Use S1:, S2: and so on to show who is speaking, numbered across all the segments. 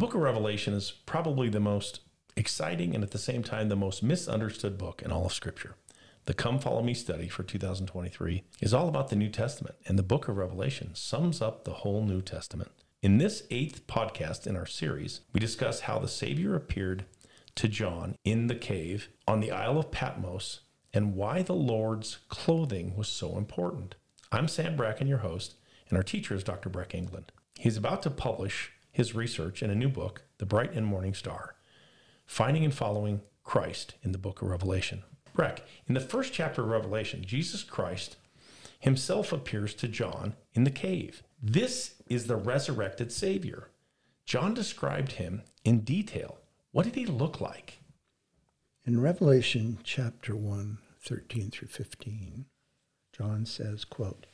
S1: The book of Revelation is probably the most exciting and at the same time the most misunderstood book in all of Scripture. The Come Follow Me study for 2023 is all about the New Testament, and the book of Revelation sums up the whole New Testament. In this eighth podcast in our series, we discuss how the Savior appeared to John in the cave on the Isle of Patmos and why the Lord's clothing was so important. I'm Sam Bracken, your host, and our teacher is Dr. Breck England. He's about to publish his research in a new book, The Bright and Morning Star Finding and Following Christ in the Book of Revelation. Breck, in the first chapter of Revelation, Jesus Christ himself appears to John in the cave. This is the resurrected Savior. John described him in detail. What did he look like?
S2: In Revelation chapter 1, 13 through 15, John says, quote,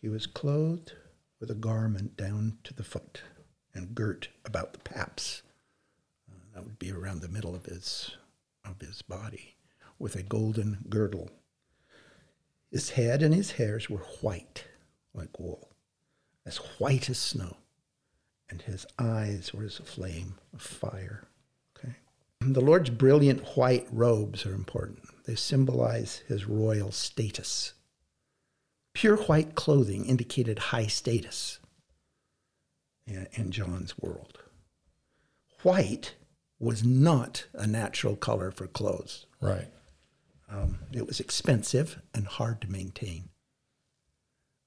S2: He was clothed with a garment down to the foot and girt about the paps. Uh, that would be around the middle of his, of his body, with a golden girdle. His head and his hairs were white like wool, as white as snow, and his eyes were as a flame of fire. Okay. The Lord's brilliant white robes are important. They symbolize his royal status. Pure white clothing indicated high status in John's world. White was not a natural color for clothes.
S1: Right.
S2: Um, it was expensive and hard to maintain.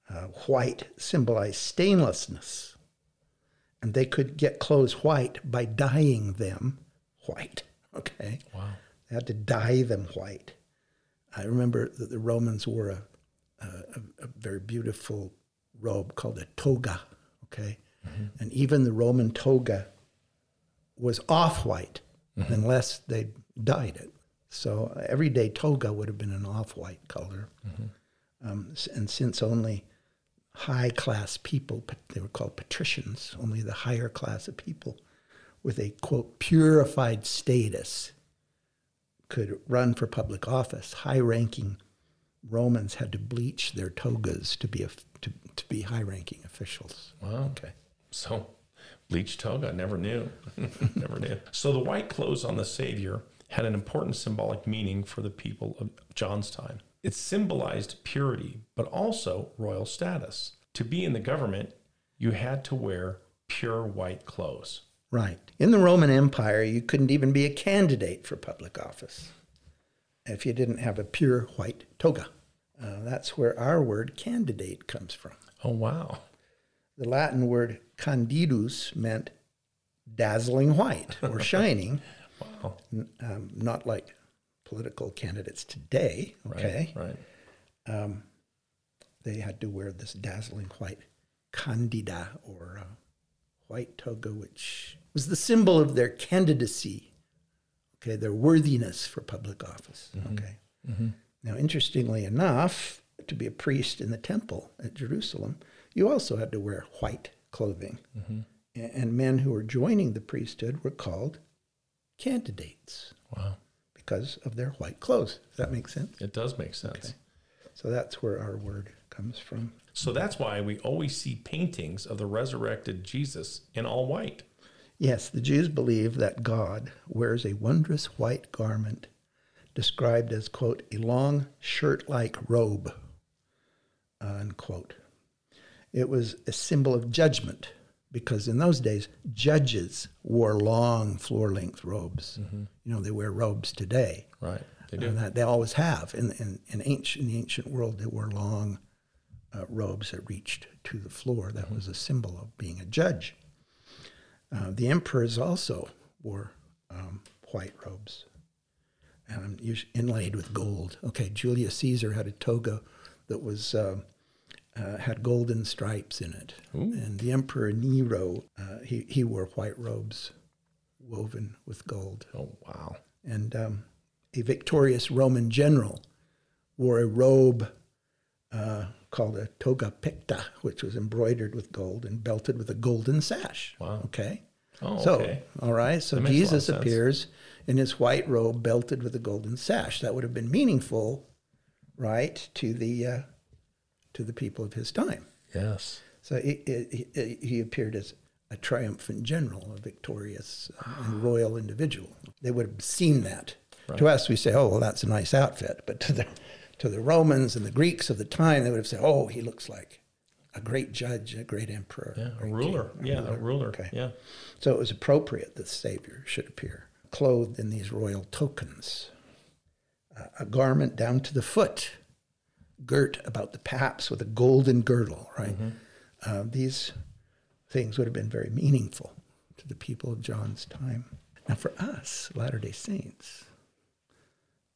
S2: Uh, white symbolized stainlessness, and they could get clothes white by dyeing them white. Okay.
S1: Wow.
S2: They had to dye them white. I remember that the Romans wore a, a, a very beautiful robe called a toga. Okay. Mm-hmm. And even the Roman toga was off white mm-hmm. unless they dyed it. So everyday toga would have been an off white color. Mm-hmm. Um, and since only high class people, they were called patricians, only the higher class of people with a quote purified status could run for public office. High ranking Romans had to bleach their togas to be a, to, to be high ranking officials.
S1: Wow. Okay. So, bleached toga, never knew. never knew. So, the white clothes on the Savior had an important symbolic meaning for the people of John's time. It symbolized purity, but also royal status. To be in the government, you had to wear pure white clothes.
S2: Right. In the Roman Empire, you couldn't even be a candidate for public office if you didn't have a pure white toga. Uh, that's where our word candidate comes from.
S1: Oh, wow.
S2: The Latin word candidus meant dazzling white or shining. wow. Um, not like political candidates today. Okay.
S1: Right. right. Um,
S2: they had to wear this dazzling white candida or uh, white toga, which was the symbol of their candidacy. Okay, their worthiness for public office. Mm-hmm. Okay. Mm-hmm. Now, interestingly enough, to be a priest in the temple at Jerusalem, you also had to wear white clothing. Mm-hmm. And men who were joining the priesthood were called candidates.
S1: Wow.
S2: Because of their white clothes. Does that make sense?
S1: It does make sense. Okay.
S2: So that's where our word comes from.
S1: So that's why we always see paintings of the resurrected Jesus in all white.
S2: Yes, the Jews believe that God wears a wondrous white garment described as, quote, a long shirt like robe, unquote. It was a symbol of judgment because in those days, judges wore long floor length robes. Mm-hmm. You know, they wear robes today.
S1: Right. They do.
S2: And that they always have. In, in, in, ancient, in the ancient world, they wore long uh, robes that reached to the floor. That mm-hmm. was a symbol of being a judge. Uh, the emperors also wore um, white robes, um, inlaid with gold. Okay, Julius Caesar had a toga that was uh, uh, had golden stripes in it, Ooh. and the Emperor Nero uh, he he wore white robes woven with gold.
S1: Oh wow!
S2: And um, a victorious Roman general wore a robe uh, called a toga picta, which was embroidered with gold and belted with a golden sash.
S1: Wow.
S2: Okay.
S1: Oh,
S2: so,
S1: okay.
S2: all right. So Jesus appears in his white robe belted with a golden sash. That would have been meaningful, right, to the uh, to the people of his time.
S1: Yes.
S2: So he, he, he appeared as a triumphant general, a victorious and royal individual. They would have seen that. Right. To us, we say, "Oh, well, that's a nice outfit," but to the to the Romans and the Greeks of the time, they would have said, "Oh, he looks like a great judge, a great emperor,
S1: yeah, a, ruler, king, a yeah, ruler. a ruler." Okay. Yeah.
S2: So it was appropriate that the Savior should appear clothed in these royal tokens, uh, a garment down to the foot, girt about the paps with a golden girdle. Right. Mm-hmm. Uh, these things would have been very meaningful to the people of John's time. Now, for us, Latter day Saints,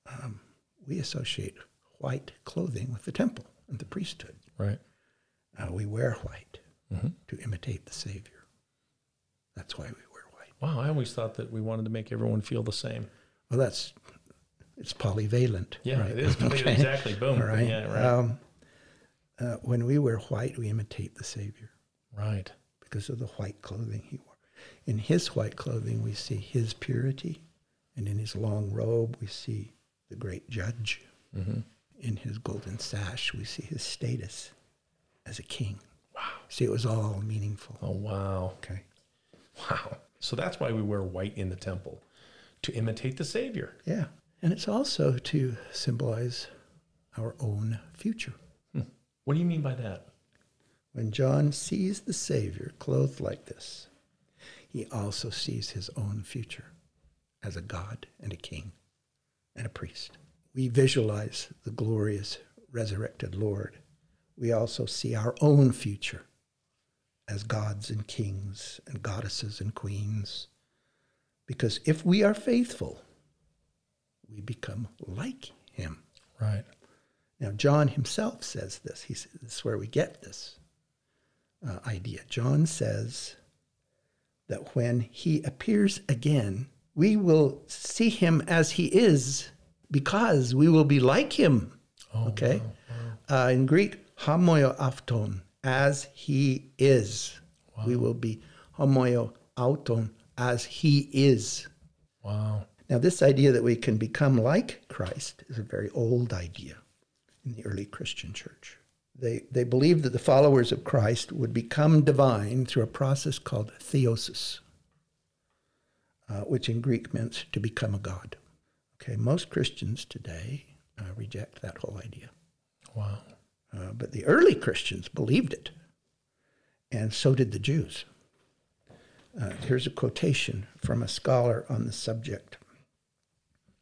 S2: um, we associate white clothing with the temple and the priesthood.
S1: Right.
S2: Uh, we wear white mm-hmm. to imitate the Savior. That's why we wear white.
S1: Wow, I always thought that we wanted to make everyone feel the same.
S2: Well, that's it's polyvalent.
S1: Yeah,
S2: right?
S1: it is okay. exactly. Boom.
S2: Right.
S1: Yeah, right.
S2: Um, uh, when we wear white, we imitate the Savior.
S1: Right.
S2: Because of the white clothing he wore. In his white clothing, we see his purity, and in his long robe, we see the great judge. Mm-hmm. In his golden sash, we see his status as a king.
S1: Wow.
S2: See, it was all meaningful.
S1: Oh, wow.
S2: Okay.
S1: Wow. So that's why we wear white in the temple, to imitate the Savior.
S2: Yeah. And it's also to symbolize our own future.
S1: Hmm. What do you mean by that?
S2: When John sees the Savior clothed like this, he also sees his own future as a God and a king and a priest. We visualize the glorious resurrected Lord. We also see our own future as gods and kings and goddesses and queens. Because if we are faithful, we become like him.
S1: Right.
S2: Now, John himself says this. He says, this is where we get this uh, idea. John says that when he appears again, we will see him as he is because we will be like him. Oh, okay? Wow, wow. Uh, in Greek, homoio afton, as he is. Wow. We will be homoio auton, as he is.
S1: Wow.
S2: Now, this idea that we can become like Christ is a very old idea in the early Christian church. They, they believed that the followers of Christ would become divine through a process called theosis, uh, which in Greek meant to become a god. Okay, most Christians today uh, reject that whole idea.
S1: Wow.
S2: Uh, but the early Christians believed it, and so did the Jews. Uh, here's a quotation from a scholar on the subject.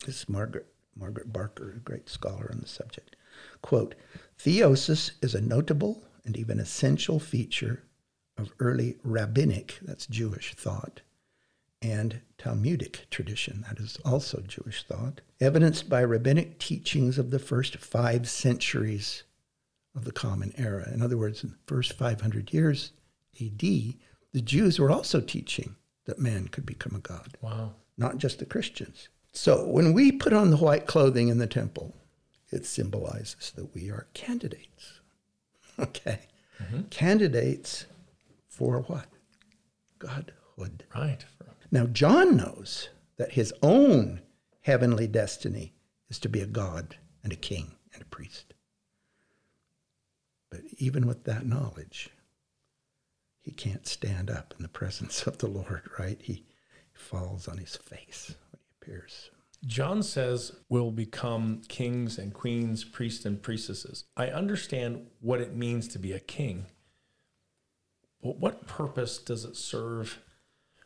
S2: This is Margaret, Margaret Barker, a great scholar on the subject. Quote, Theosis is a notable and even essential feature of early rabbinic, that's Jewish thought, and Talmudic tradition, that is also Jewish thought, evidenced by rabbinic teachings of the first five centuries of the Common Era. In other words, in the first 500 years AD, the Jews were also teaching that man could become a god.
S1: Wow.
S2: Not just the Christians. So when we put on the white clothing in the temple, it symbolizes that we are candidates. Okay? Mm-hmm. Candidates for what? Godhood.
S1: Right.
S2: Now, John knows that his own heavenly destiny is to be a God and a king and a priest. But even with that knowledge, he can't stand up in the presence of the Lord, right? He falls on his face
S1: John says we'll become kings and queens, priests and priestesses. I understand what it means to be a king, but what purpose does it serve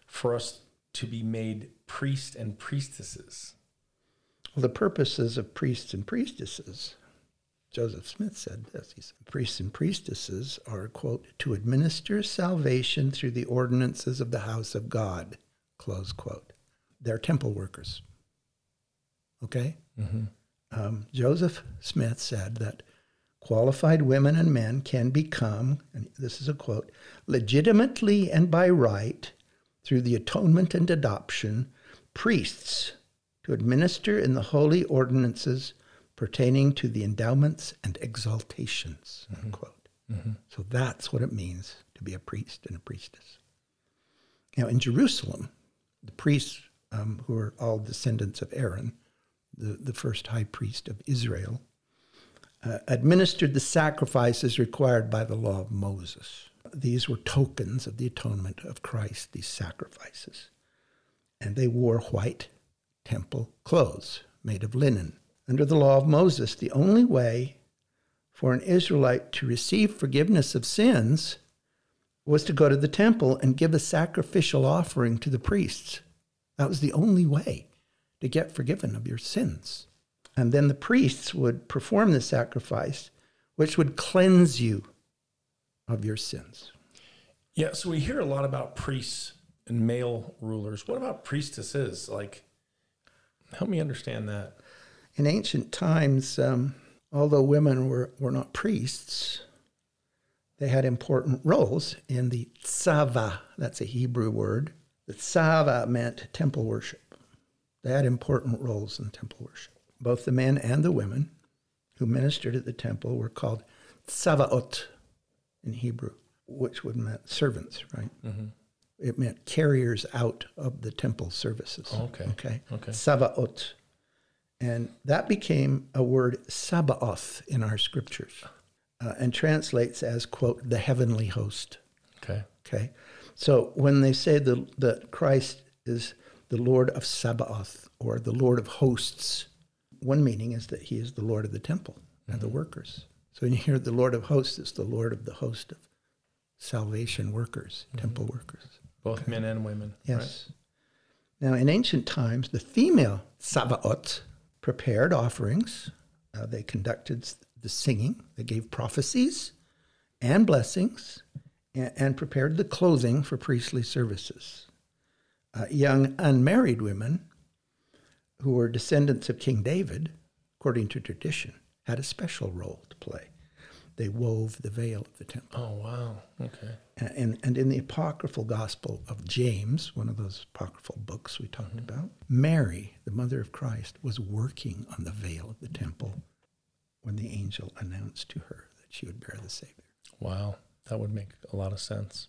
S1: for us to be made priests and priestesses?
S2: Well, the purposes of priests and priestesses, Joseph Smith said this. He said, Priests and priestesses are, quote, to administer salvation through the ordinances of the house of God, close quote. They're temple workers. Okay? Mm-hmm. Um, Joseph Smith said that qualified women and men can become, and this is a quote, legitimately and by right, through the atonement and adoption, priests to administer in the holy ordinances pertaining to the endowments and exaltations, mm-hmm. unquote. Mm-hmm. So that's what it means to be a priest and a priestess. Now, in Jerusalem, the priests, um, who are all descendants of Aaron, the, the first high priest of Israel, uh, administered the sacrifices required by the law of Moses. These were tokens of the atonement of Christ, these sacrifices. And they wore white temple clothes made of linen. Under the law of Moses, the only way for an Israelite to receive forgiveness of sins was to go to the temple and give a sacrificial offering to the priests. That was the only way to get forgiven of your sins. And then the priests would perform the sacrifice, which would cleanse you of your sins.
S1: Yeah, so we hear a lot about priests and male rulers. What about priestesses? Like, help me understand that.
S2: In ancient times, um, although women were, were not priests, they had important roles in the tzava. That's a Hebrew word. The tzava meant temple worship. They had important roles in temple worship. Both the men and the women who ministered at the temple were called tzavaot in Hebrew, which would mean servants, right? Mm-hmm. It meant carriers out of the temple services.
S1: Okay.
S2: Okay.
S1: Okay.
S2: Tzavaot. And that became a word Sabaoth in our scriptures uh, and translates as, quote, the heavenly host.
S1: Okay.
S2: Okay. So when they say the, that Christ is the Lord of Sabaoth or the Lord of hosts, one meaning is that he is the Lord of the temple and the workers. So when you hear the Lord of hosts, it's the Lord of the host of salvation workers, temple workers.
S1: Both men and women. right?
S2: Yes. Now, in ancient times, the female Sabaoth prepared offerings. Uh, they conducted the singing. They gave prophecies and blessings and, and prepared the clothing for priestly services. Uh, young unmarried women who were descendants of King David, according to tradition, had a special role to play. They wove the veil of the temple.
S1: Oh, wow. Okay.
S2: And, and in the apocryphal gospel of James, one of those apocryphal books we talked about, Mary, the mother of Christ, was working on the veil of the temple when the angel announced to her that she would bear the Savior.
S1: Wow. That would make a lot of sense.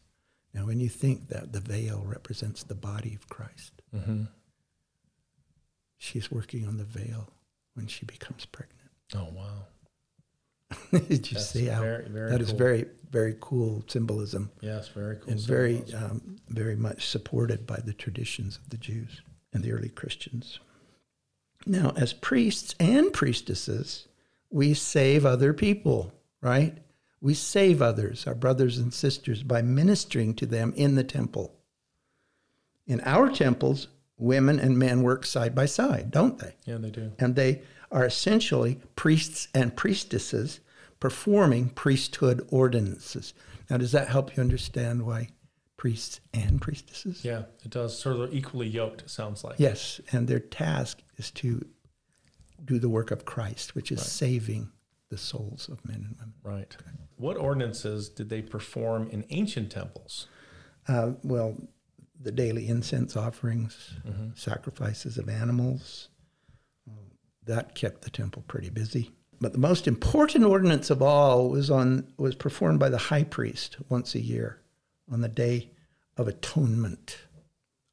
S2: Now, when you think that the veil represents the body of Christ,
S1: Mm-hmm.
S2: she's working on the veil when she becomes pregnant.
S1: Oh, wow.
S2: Did you
S1: That's
S2: see how
S1: very, very
S2: that is
S1: cool.
S2: very, very cool symbolism
S1: Yes, very cool.
S2: and very, um, very much supported by the traditions of the Jews and the early Christians. Now, as priests and priestesses, we save other people, right? We save others, our brothers and sisters, by ministering to them in the temple. In our temples, women and men work side by side, don't they?
S1: yeah, they do.
S2: and they are essentially priests and priestesses performing priesthood ordinances. Now, does that help you understand why priests and priestesses?
S1: Yeah, it does. Sort of equally yoked, it sounds like.
S2: Yes, and their task is to do the work of Christ, which is saving the souls of men and women.
S1: Right. What ordinances did they perform in ancient temples?
S2: Uh, well, the daily incense offerings, sacrifices of animals, uh, that kept the temple pretty busy. But the most important ordinance of all was on was performed by the high priest once a year on the day of atonement.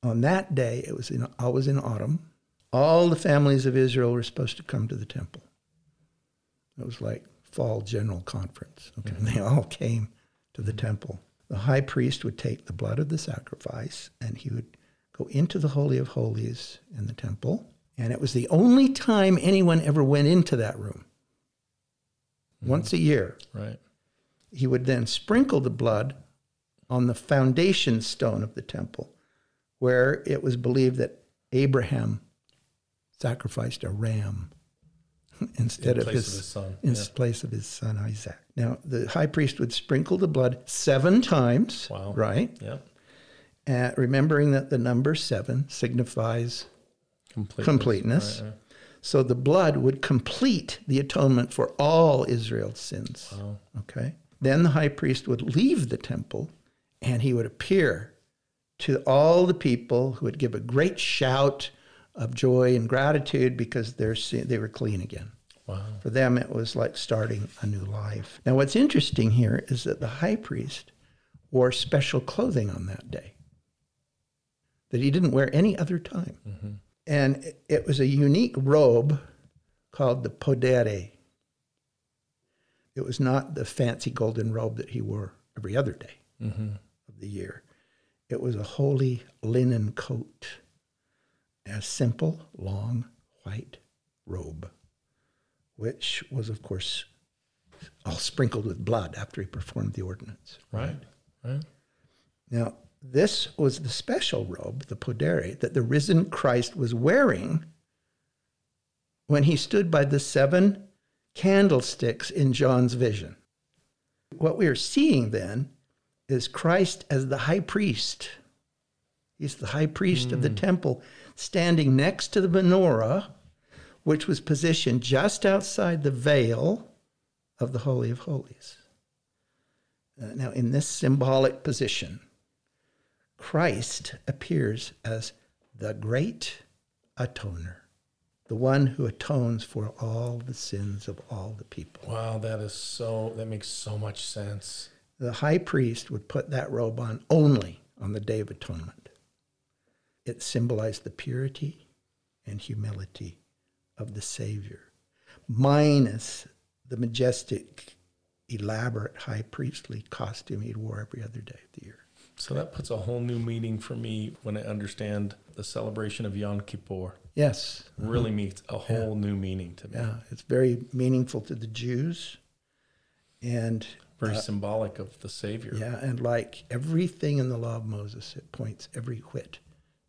S2: On that day, it was in, always in autumn. All the families of Israel were supposed to come to the temple. It was like fall general conference. Okay, and they all came to the mm-hmm. temple. The high priest would take the blood of the sacrifice and he would go into the holy of holies in the temple, and it was the only time anyone ever went into that room. Mm-hmm. Once a year,
S1: Right.
S2: he would then sprinkle the blood on the foundation stone of the temple, where it was believed that Abraham sacrificed a ram instead
S1: In
S2: of his,
S1: of his son,
S2: in
S1: yeah.
S2: place of his son Isaac. Now, the high priest would sprinkle the blood seven times,
S1: Wow.
S2: right?
S1: Yeah.
S2: Uh, remembering that the number seven signifies
S1: Completeness.
S2: Completeness.
S1: Right, right.
S2: so the blood would complete the atonement for all Israel's sins.
S1: Wow.
S2: Okay. Then the high priest would leave the temple and he would appear to all the people who would give a great shout of joy and gratitude because they're, they were clean again.
S1: Wow.
S2: For them, it was like starting a new life. Now, what's interesting here is that the high priest wore special clothing on that day that he didn't wear any other time. Mm-hmm. And it- it was a unique robe called the podere. It was not the fancy golden robe that he wore every other day. Mm-hmm. of the year. It was a holy linen coat, a simple, long, white robe, which was, of course, all sprinkled with blood after he performed the ordinance.
S1: Right. Right.
S2: Now, this was the special robe, the podere, that the risen Christ was wearing when he stood by the seven candlesticks in John's vision. What we are seeing then is Christ as the high priest. He's the high priest of the hmm. temple, standing next to the menorah, which was positioned just outside the veil of the Holy of Holies. Uh, now, in this symbolic position, Christ appears as the great atoner, the one who atones for all the sins of all the people.
S1: Wow, that is so. That makes so much sense.
S2: The high priest would put that robe on only on the Day of Atonement. It symbolized the purity and humility of the Savior, minus the majestic, elaborate high priestly costume he wore every other day of the year.
S1: So that puts a whole new meaning for me when I understand the celebration of Yom Kippur.
S2: Yes,
S1: Really means a whole new meaning to me.
S2: yeah, it's very meaningful to the Jews. And
S1: Very uh, symbolic of the Savior.
S2: yeah, and like everything in the law of Moses, it points every whit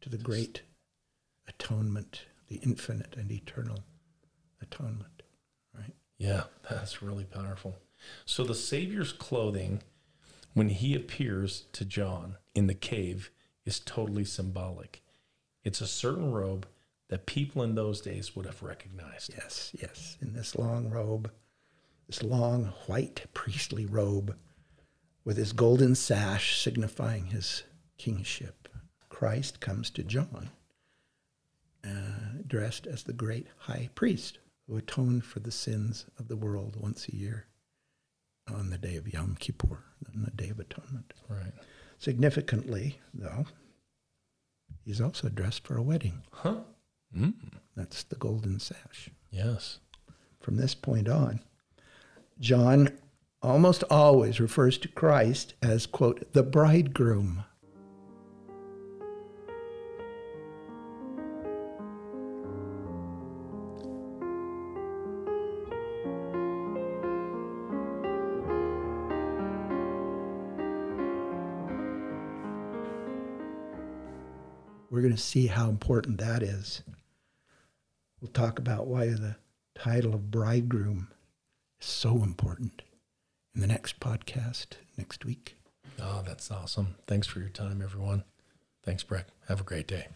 S2: to the great atonement, the infinite and eternal atonement. Right?
S1: Yeah, that's really powerful. So the Savior's clothing, when he appears to John in the cave, is totally symbolic. It's a certain robe that people in those days would have recognized.
S2: Yes, yes. In this long robe, this long white priestly robe with his golden sash signifying his kingship, Christ comes to John uh, dressed as the great high priest who atoned for the sins of the world once a year on the day of Yom Kippur, on the Day of Atonement.
S1: Right.
S2: Significantly, though, he's also dressed for a wedding.
S1: Huh? Mm.
S2: That's the golden sash.
S1: Yes.
S2: from this point on, John almost always refers to Christ as, quote, the bridegroom. Going to see how important that is. We'll talk about why the title of bridegroom is so important in the next podcast next week.
S1: Oh, that's awesome. Thanks for your time, everyone. Thanks, Breck. Have a great day.